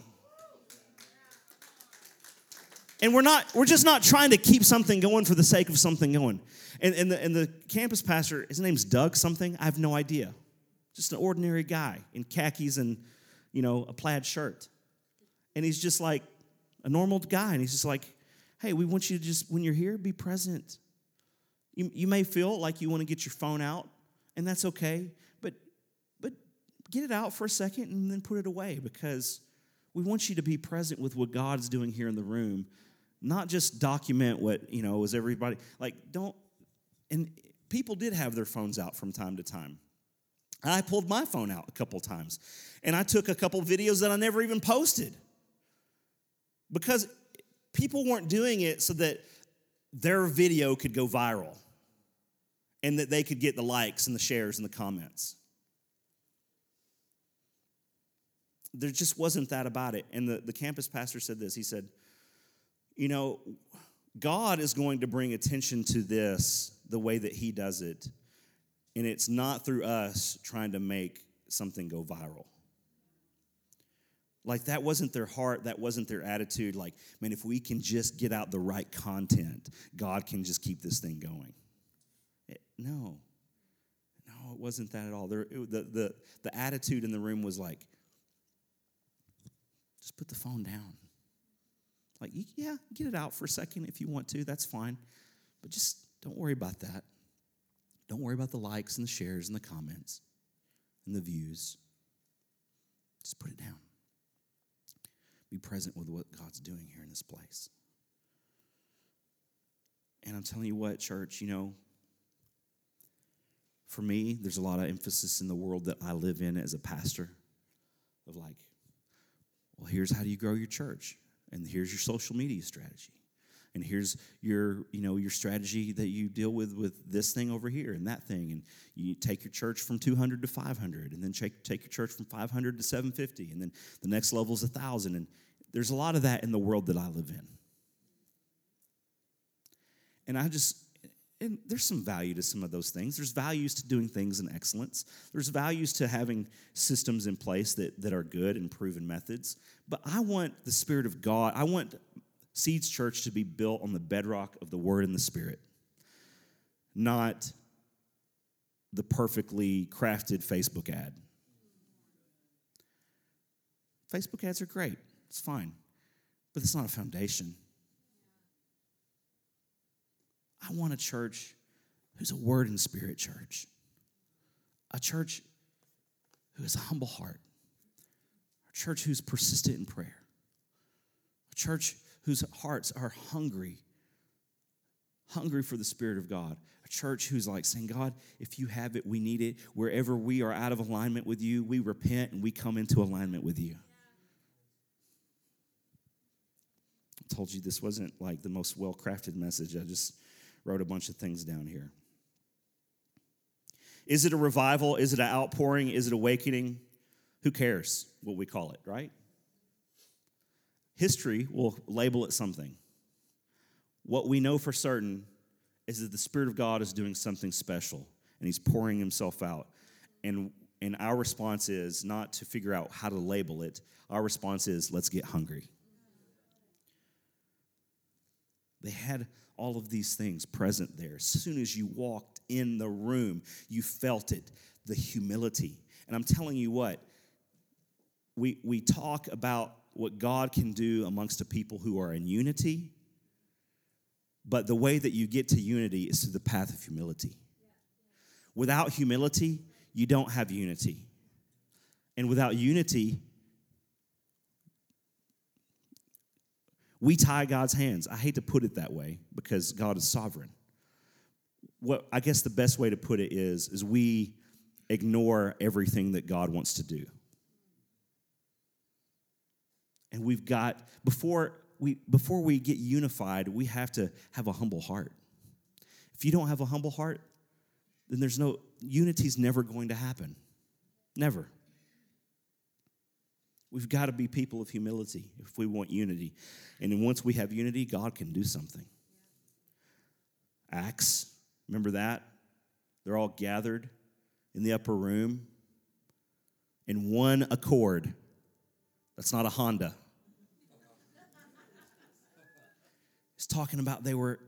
And we're not, we're just not trying to keep something going for the sake of something going. And, and, the, and the campus pastor, his name's Doug something, I have no idea. Just an ordinary guy in khakis and, you know, a plaid shirt. And he's just like a normal guy. And he's just like, hey, we want you to just, when you're here, be present. You, you may feel like you want to get your phone out, and that's okay. But, but get it out for a second and then put it away because we want you to be present with what God's doing here in the room not just document what you know was everybody like don't and people did have their phones out from time to time. I pulled my phone out a couple times and i took a couple videos that i never even posted. Because people weren't doing it so that their video could go viral and that they could get the likes and the shares and the comments. There just wasn't that about it. And the, the campus pastor said this. He said you know, God is going to bring attention to this the way that He does it. And it's not through us trying to make something go viral. Like, that wasn't their heart, that wasn't their attitude. Like, man, if we can just get out the right content, God can just keep this thing going. It, no, no, it wasn't that at all. There, it, the, the, the attitude in the room was like, just put the phone down. Like, yeah, get it out for a second if you want to, that's fine. But just don't worry about that. Don't worry about the likes and the shares and the comments and the views. Just put it down. Be present with what God's doing here in this place. And I'm telling you what, church, you know, for me, there's a lot of emphasis in the world that I live in as a pastor of like, well, here's how do you grow your church? And here's your social media strategy. and here's your you know your strategy that you deal with with this thing over here and that thing. And you take your church from 200 to 500 and then take, take your church from 500 to 750 and then the next level is 1000 and there's a lot of that in the world that i live in. And i just and there's some value to some of those things. There's values to doing things in excellence. There's values to having systems in place that, that are good and proven methods. But i want the spirit of god i want Seeds Church to be built on the bedrock of the Word and the Spirit, not the perfectly crafted Facebook ad. Facebook ads are great, it's fine, but it's not a foundation. I want a church who's a Word and Spirit church, a church who has a humble heart, a church who's persistent in prayer, a church whose hearts are hungry, hungry for the Spirit of God. A church who's like saying, God, if you have it, we need it. Wherever we are out of alignment with you, we repent and we come into alignment with you. I told you this wasn't like the most well crafted message. I just wrote a bunch of things down here. Is it a revival? Is it an outpouring? Is it awakening? Who cares what we call it, right? History will label it something. What we know for certain is that the Spirit of God is doing something special and He's pouring Himself out. And, and our response is not to figure out how to label it, our response is let's get hungry. They had all of these things present there. As soon as you walked in the room, you felt it the humility. And I'm telling you what, we, we talk about what God can do amongst a people who are in unity. But the way that you get to unity is through the path of humility. Without humility, you don't have unity. And without unity, we tie God's hands. I hate to put it that way because God is sovereign. What I guess the best way to put it is is we ignore everything that God wants to do. And we've got, before we, before we get unified, we have to have a humble heart. If you don't have a humble heart, then there's no, unity's never going to happen. Never. We've got to be people of humility if we want unity. And then once we have unity, God can do something. Acts, remember that? They're all gathered in the upper room in one accord. That's not a Honda. It's talking about they were,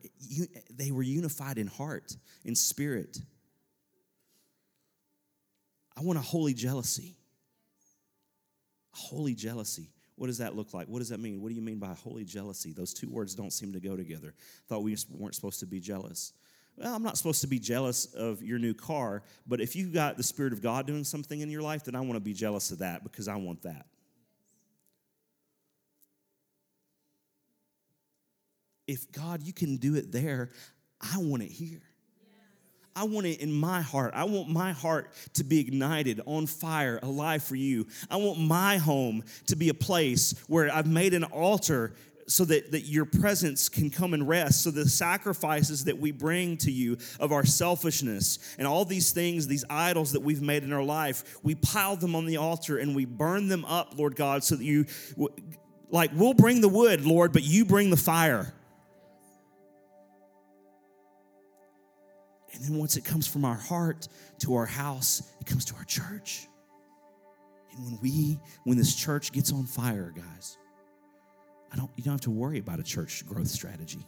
they were unified in heart, in spirit. I want a holy jealousy. Holy jealousy. What does that look like? What does that mean? What do you mean by holy jealousy? Those two words don't seem to go together. Thought we weren't supposed to be jealous. Well, I'm not supposed to be jealous of your new car, but if you've got the Spirit of God doing something in your life, then I want to be jealous of that because I want that. if God, you can do it there, I want it here. I want it in my heart. I want my heart to be ignited, on fire, alive for you. I want my home to be a place where I've made an altar so that, that your presence can come and rest. So the sacrifices that we bring to you of our selfishness and all these things, these idols that we've made in our life, we pile them on the altar and we burn them up, Lord God, so that you, like, we'll bring the wood, Lord, but you bring the fire. And then once it comes from our heart to our house, it comes to our church. And when we, when this church gets on fire, guys, I don't, you don't have to worry about a church growth strategy.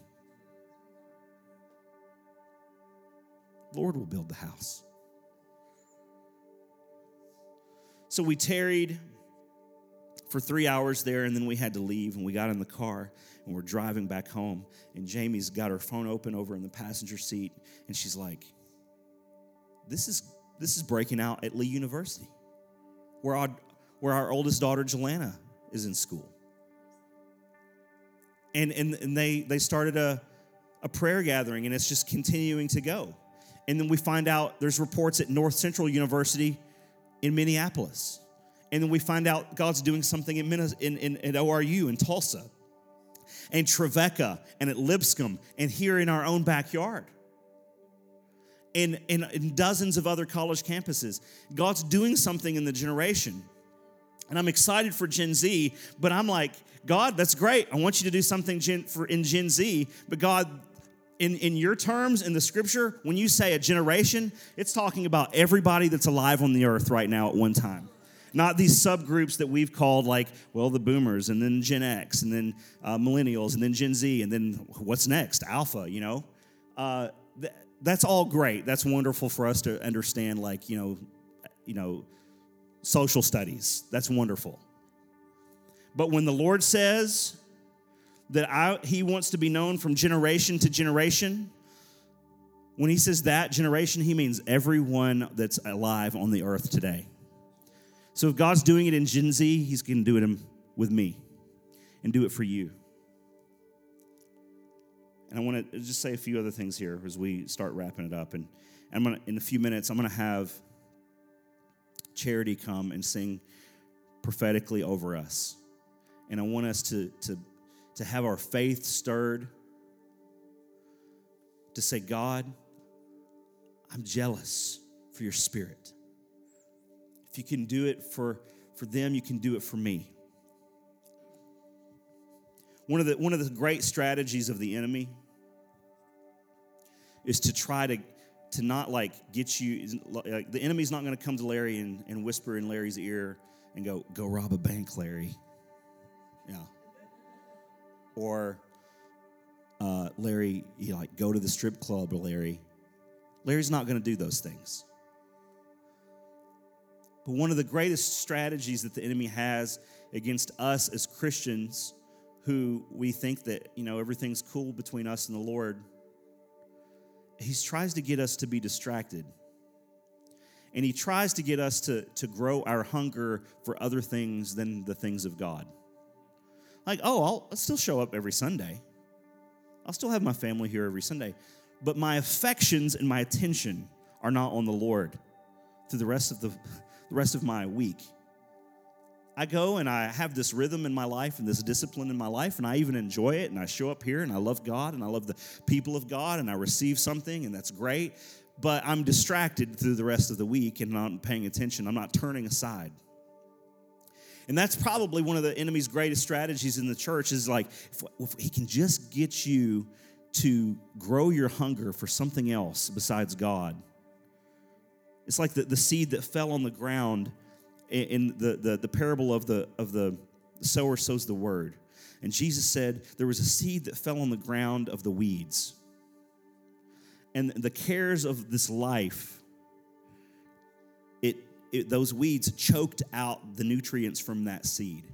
Lord will build the house. So we tarried for three hours there, and then we had to leave, and we got in the car and we're driving back home. And Jamie's got her phone open over in the passenger seat, and she's like, "This is this is breaking out at Lee University, where our where our oldest daughter Jelana is in school." And and, and they they started a a prayer gathering, and it's just continuing to go. And then we find out there's reports at North Central University in Minneapolis. And then we find out God's doing something in, in, in, at ORU in Tulsa. And Trevecca and at Lipscomb and here in our own backyard. And, and dozens of other college campuses. God's doing something in the generation. And I'm excited for Gen Z, but I'm like, God, that's great. I want you to do something gen, for, in Gen Z, but God, in, in your terms in the scripture, when you say a generation, it's talking about everybody that's alive on the earth right now at one time not these subgroups that we've called like, well, the boomers and then Gen X and then uh, millennials and then Gen Z and then what's next? Alpha, you know? Uh, th- that's all great. That's wonderful for us to understand, like, you know, you know, social studies. That's wonderful. But when the Lord says that I, He wants to be known from generation to generation, when He says that generation, He means everyone that's alive on the earth today. So if God's doing it in Gen Z, He's going to do it with me and do it for you. And I want to just say a few other things here as we start wrapping it up. And, I'm gonna, in a few minutes, I'm going to have Charity come and sing prophetically over us. And I want us to, to, to have our faith stirred, to say, God, I'm jealous for your spirit. If you can do it for, for them, you can do it for me. One of, the, one of the great strategies of the enemy is to try to, to not like get you, like the enemy's not going to come to Larry and, and whisper in Larry's ear and go, go rob a bank, Larry. Yeah. Or, uh, Larry, you know, like go to the strip club, Larry. Larry's not going to do those things. But one of the greatest strategies that the enemy has against us as Christians who we think that, you know, everything's cool between us and the Lord, he tries to get us to be distracted. And he tries to get us to, to grow our hunger for other things than the things of God. Like, oh, I'll, I'll still show up every Sunday. I'll still have my family here every Sunday. But my affections and my attention are not on the Lord through the rest of the the rest of my week. I go and I have this rhythm in my life and this discipline in my life, and I even enjoy it. And I show up here and I love God and I love the people of God and I receive something, and that's great. But I'm distracted through the rest of the week and not paying attention. I'm not turning aside. And that's probably one of the enemy's greatest strategies in the church is like, if, if he can just get you to grow your hunger for something else besides God it's like the, the seed that fell on the ground in the, the, the parable of the, of the sower sows the word. And Jesus said there was a seed that fell on the ground of the weeds. And the cares of this life, it, it, those weeds choked out the nutrients from that seed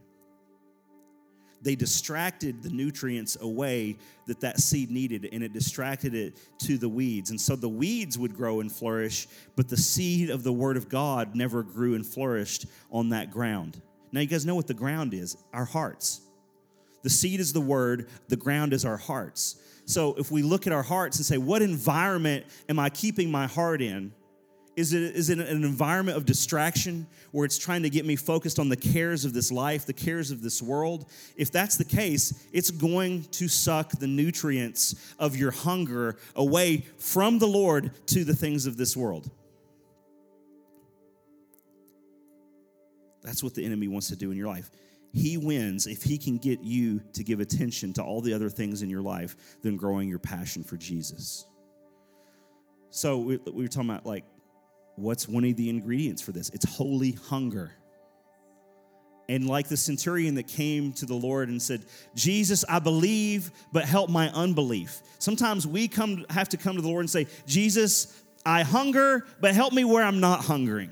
they distracted the nutrients away that that seed needed and it distracted it to the weeds. And so the weeds would grow and flourish but the seed of the word of god never grew and flourished on that ground. Now you guys know what the ground is our hearts. The seed is the word the ground is our hearts. So if we look at our hearts and say what environment am i keeping my heart in is it, is it an environment of distraction where it's trying to get me focused on the cares of this life, the cares of this world? If that's the case, it's going to suck the nutrients of your hunger away from the Lord to the things of this world. That's what the enemy wants to do in your life. He wins if he can get you to give attention to all the other things in your life than growing your passion for Jesus. So we, we were talking about like what's one of the ingredients for this? It's holy hunger. And like the centurion that came to the Lord and said, Jesus, I believe, but help my unbelief. Sometimes we come have to come to the Lord and say, Jesus, I hunger, but help me where I'm not hungering.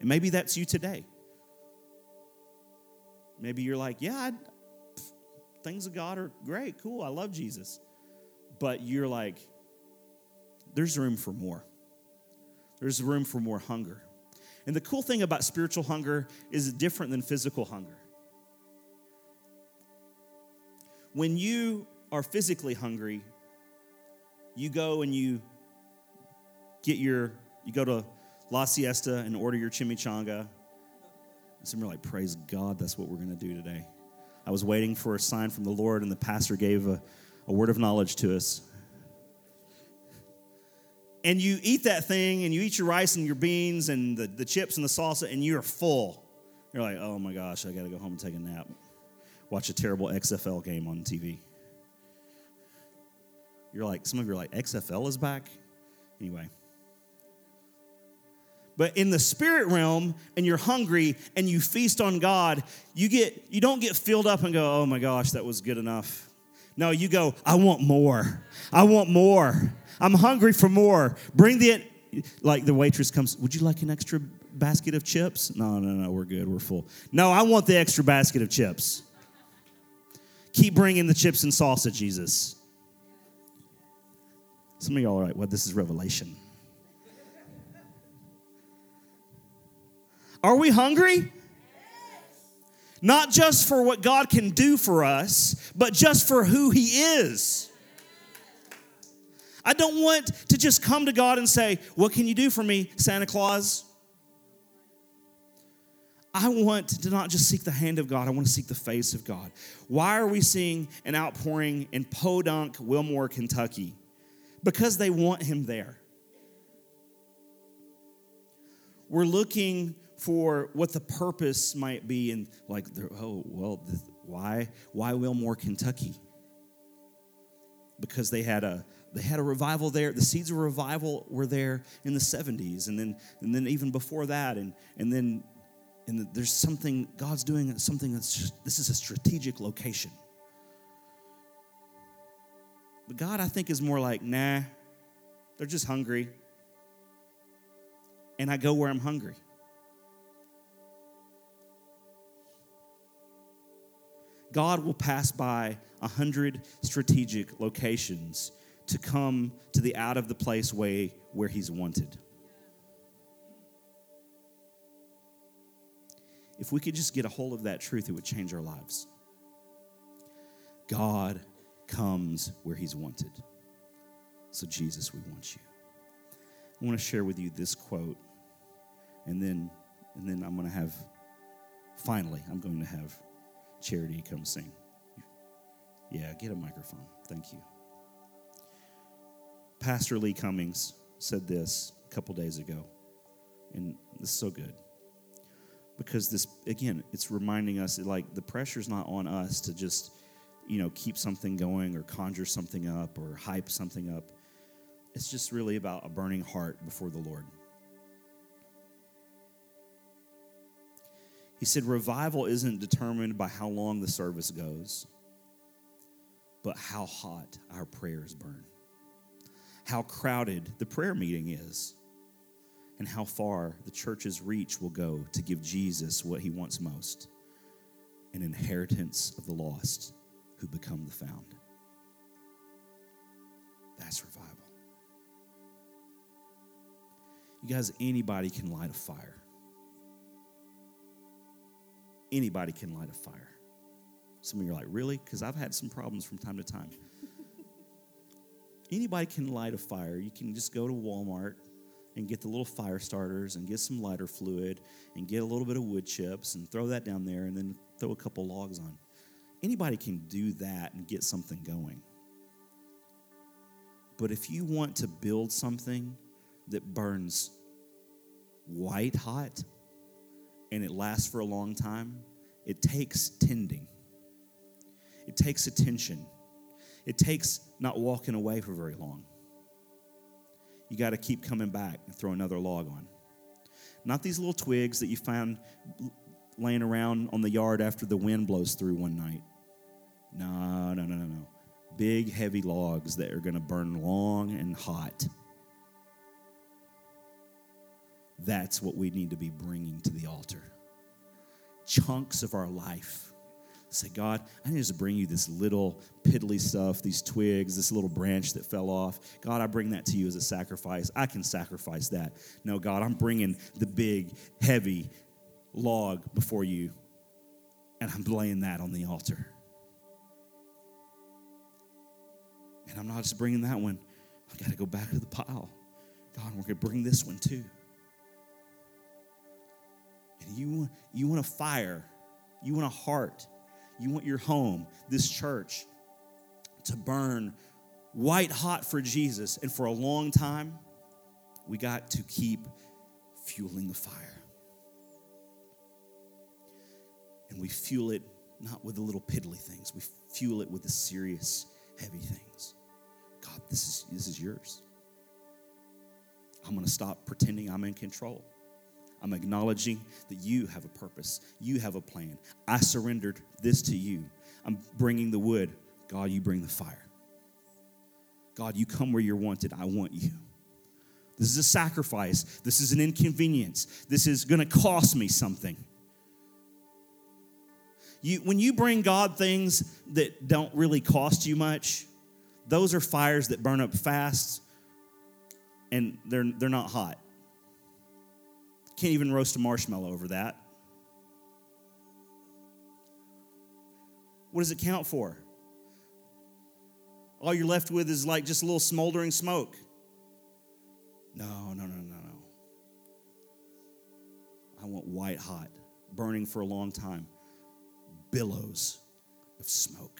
And maybe that's you today. Maybe you're like, yeah, I, things of God are great, cool, I love Jesus. But you're like, there's room for more. There's room for more hunger. And the cool thing about spiritual hunger is different than physical hunger. When you are physically hungry, you go and you get your, you go to La Siesta and order your chimichanga Some are like, praise God, that's what we're going to do today. I was waiting for a sign from the Lord, and the pastor gave a, a word of knowledge to us. And you eat that thing, and you eat your rice and your beans and the, the chips and the salsa, and you're full. You're like, oh my gosh, I got to go home and take a nap. Watch a terrible XFL game on TV. You're like, some of you are like, XFL is back? Anyway. But in the spirit realm, and you're hungry and you feast on God, you get you don't get filled up and go, oh my gosh, that was good enough. No, you go, I want more. I want more. I'm hungry for more. Bring the like the waitress comes, would you like an extra basket of chips? No, no, no, we're good. We're full. No, I want the extra basket of chips. Keep bringing the chips and salsa, Jesus. Some of y'all are like, well, this is revelation. Are we hungry? Not just for what God can do for us, but just for who He is. I don't want to just come to God and say, What can you do for me, Santa Claus? I want to not just seek the hand of God, I want to seek the face of God. Why are we seeing an outpouring in Podunk, Wilmore, Kentucky? Because they want Him there. We're looking for what the purpose might be and like oh well why why wilmore kentucky because they had a they had a revival there. The seeds of revival were there in the 70s and then and then even before that. And and then and there's something god's doing something that's just, this is a strategic location. But god i think is more like nah they're just hungry. And i go where i'm hungry. God will pass by a hundred strategic locations to come to the out of the place way where He's wanted. If we could just get a hold of that truth, it would change our lives. God comes where He's wanted. So, Jesus, we want you. I want to share with you this quote, and then, and then I'm going to have, finally, I'm going to have Charity come sing. Yeah, get a microphone. Thank you. Pastor Lee Cummings said this a couple days ago, and this is so good. Because this, again, it's reminding us like, the pressure's not on us to just, you know, keep something going or conjure something up or hype something up. It's just really about a burning heart before the Lord. He said, Revival isn't determined by how long the service goes, but how hot our prayers burn, how crowded the prayer meeting is, and how far the church's reach will go to give Jesus what he wants most an inheritance of the lost who become the found. That's revival. You guys, anybody can light a fire anybody can light a fire. Some of you are like, really? Because I've had some problems from time to time. Anybody can light a fire. You can just go to Walmart and get the little fire starters and get some lighter fluid and get a little bit of wood chips and throw that down there and then throw a couple logs on. Anybody can do that and get something going. But if you want to build something that burns white hot, and it lasts for a long time, it takes tending. It takes attention. It takes not walking away for very long. You got to keep coming back and throw another log on. Not these little twigs that you found laying around on the yard after the wind blows through one night. No, no, no, no, no. Big, heavy logs that are going to burn long and hot. That's what we need to be bringing to the altar. Chunks of our life. Say, God, I need to bring you this little piddly stuff, these twigs, this little branch that fell off. God, I bring that to you as a sacrifice. I can sacrifice that. No, God, I'm bringing the big, heavy log before you, and I'm laying that on the altar. And I'm not just bringing that one, I've got to go back to the pile. God, we're going to bring this one too. And you, you want a fire, you want a heart, you want your home, this church, to burn white hot for Jesus. And for a long time, we got to keep fueling the fire. And we fuel it not with the little piddly things, we fuel it with the serious, heavy things. God, this is, this is yours. I'm going to stop pretending I'm in control. I'm acknowledging that you have a purpose, you have a plan. I surrendered this to you. I'm bringing the wood. God, you bring the fire. God, you come where you're wanted. I want you. This is a sacrifice. This is an inconvenience. This is going to cost me something. You, when you bring God things that don't really cost you much, those are fires that burn up fast and they're, they're not hot. Can't even roast a marshmallow over that. What does it count for? All you're left with is like just a little smoldering smoke. No, no, no, no, no. I want white hot, burning for a long time, billows of smoke.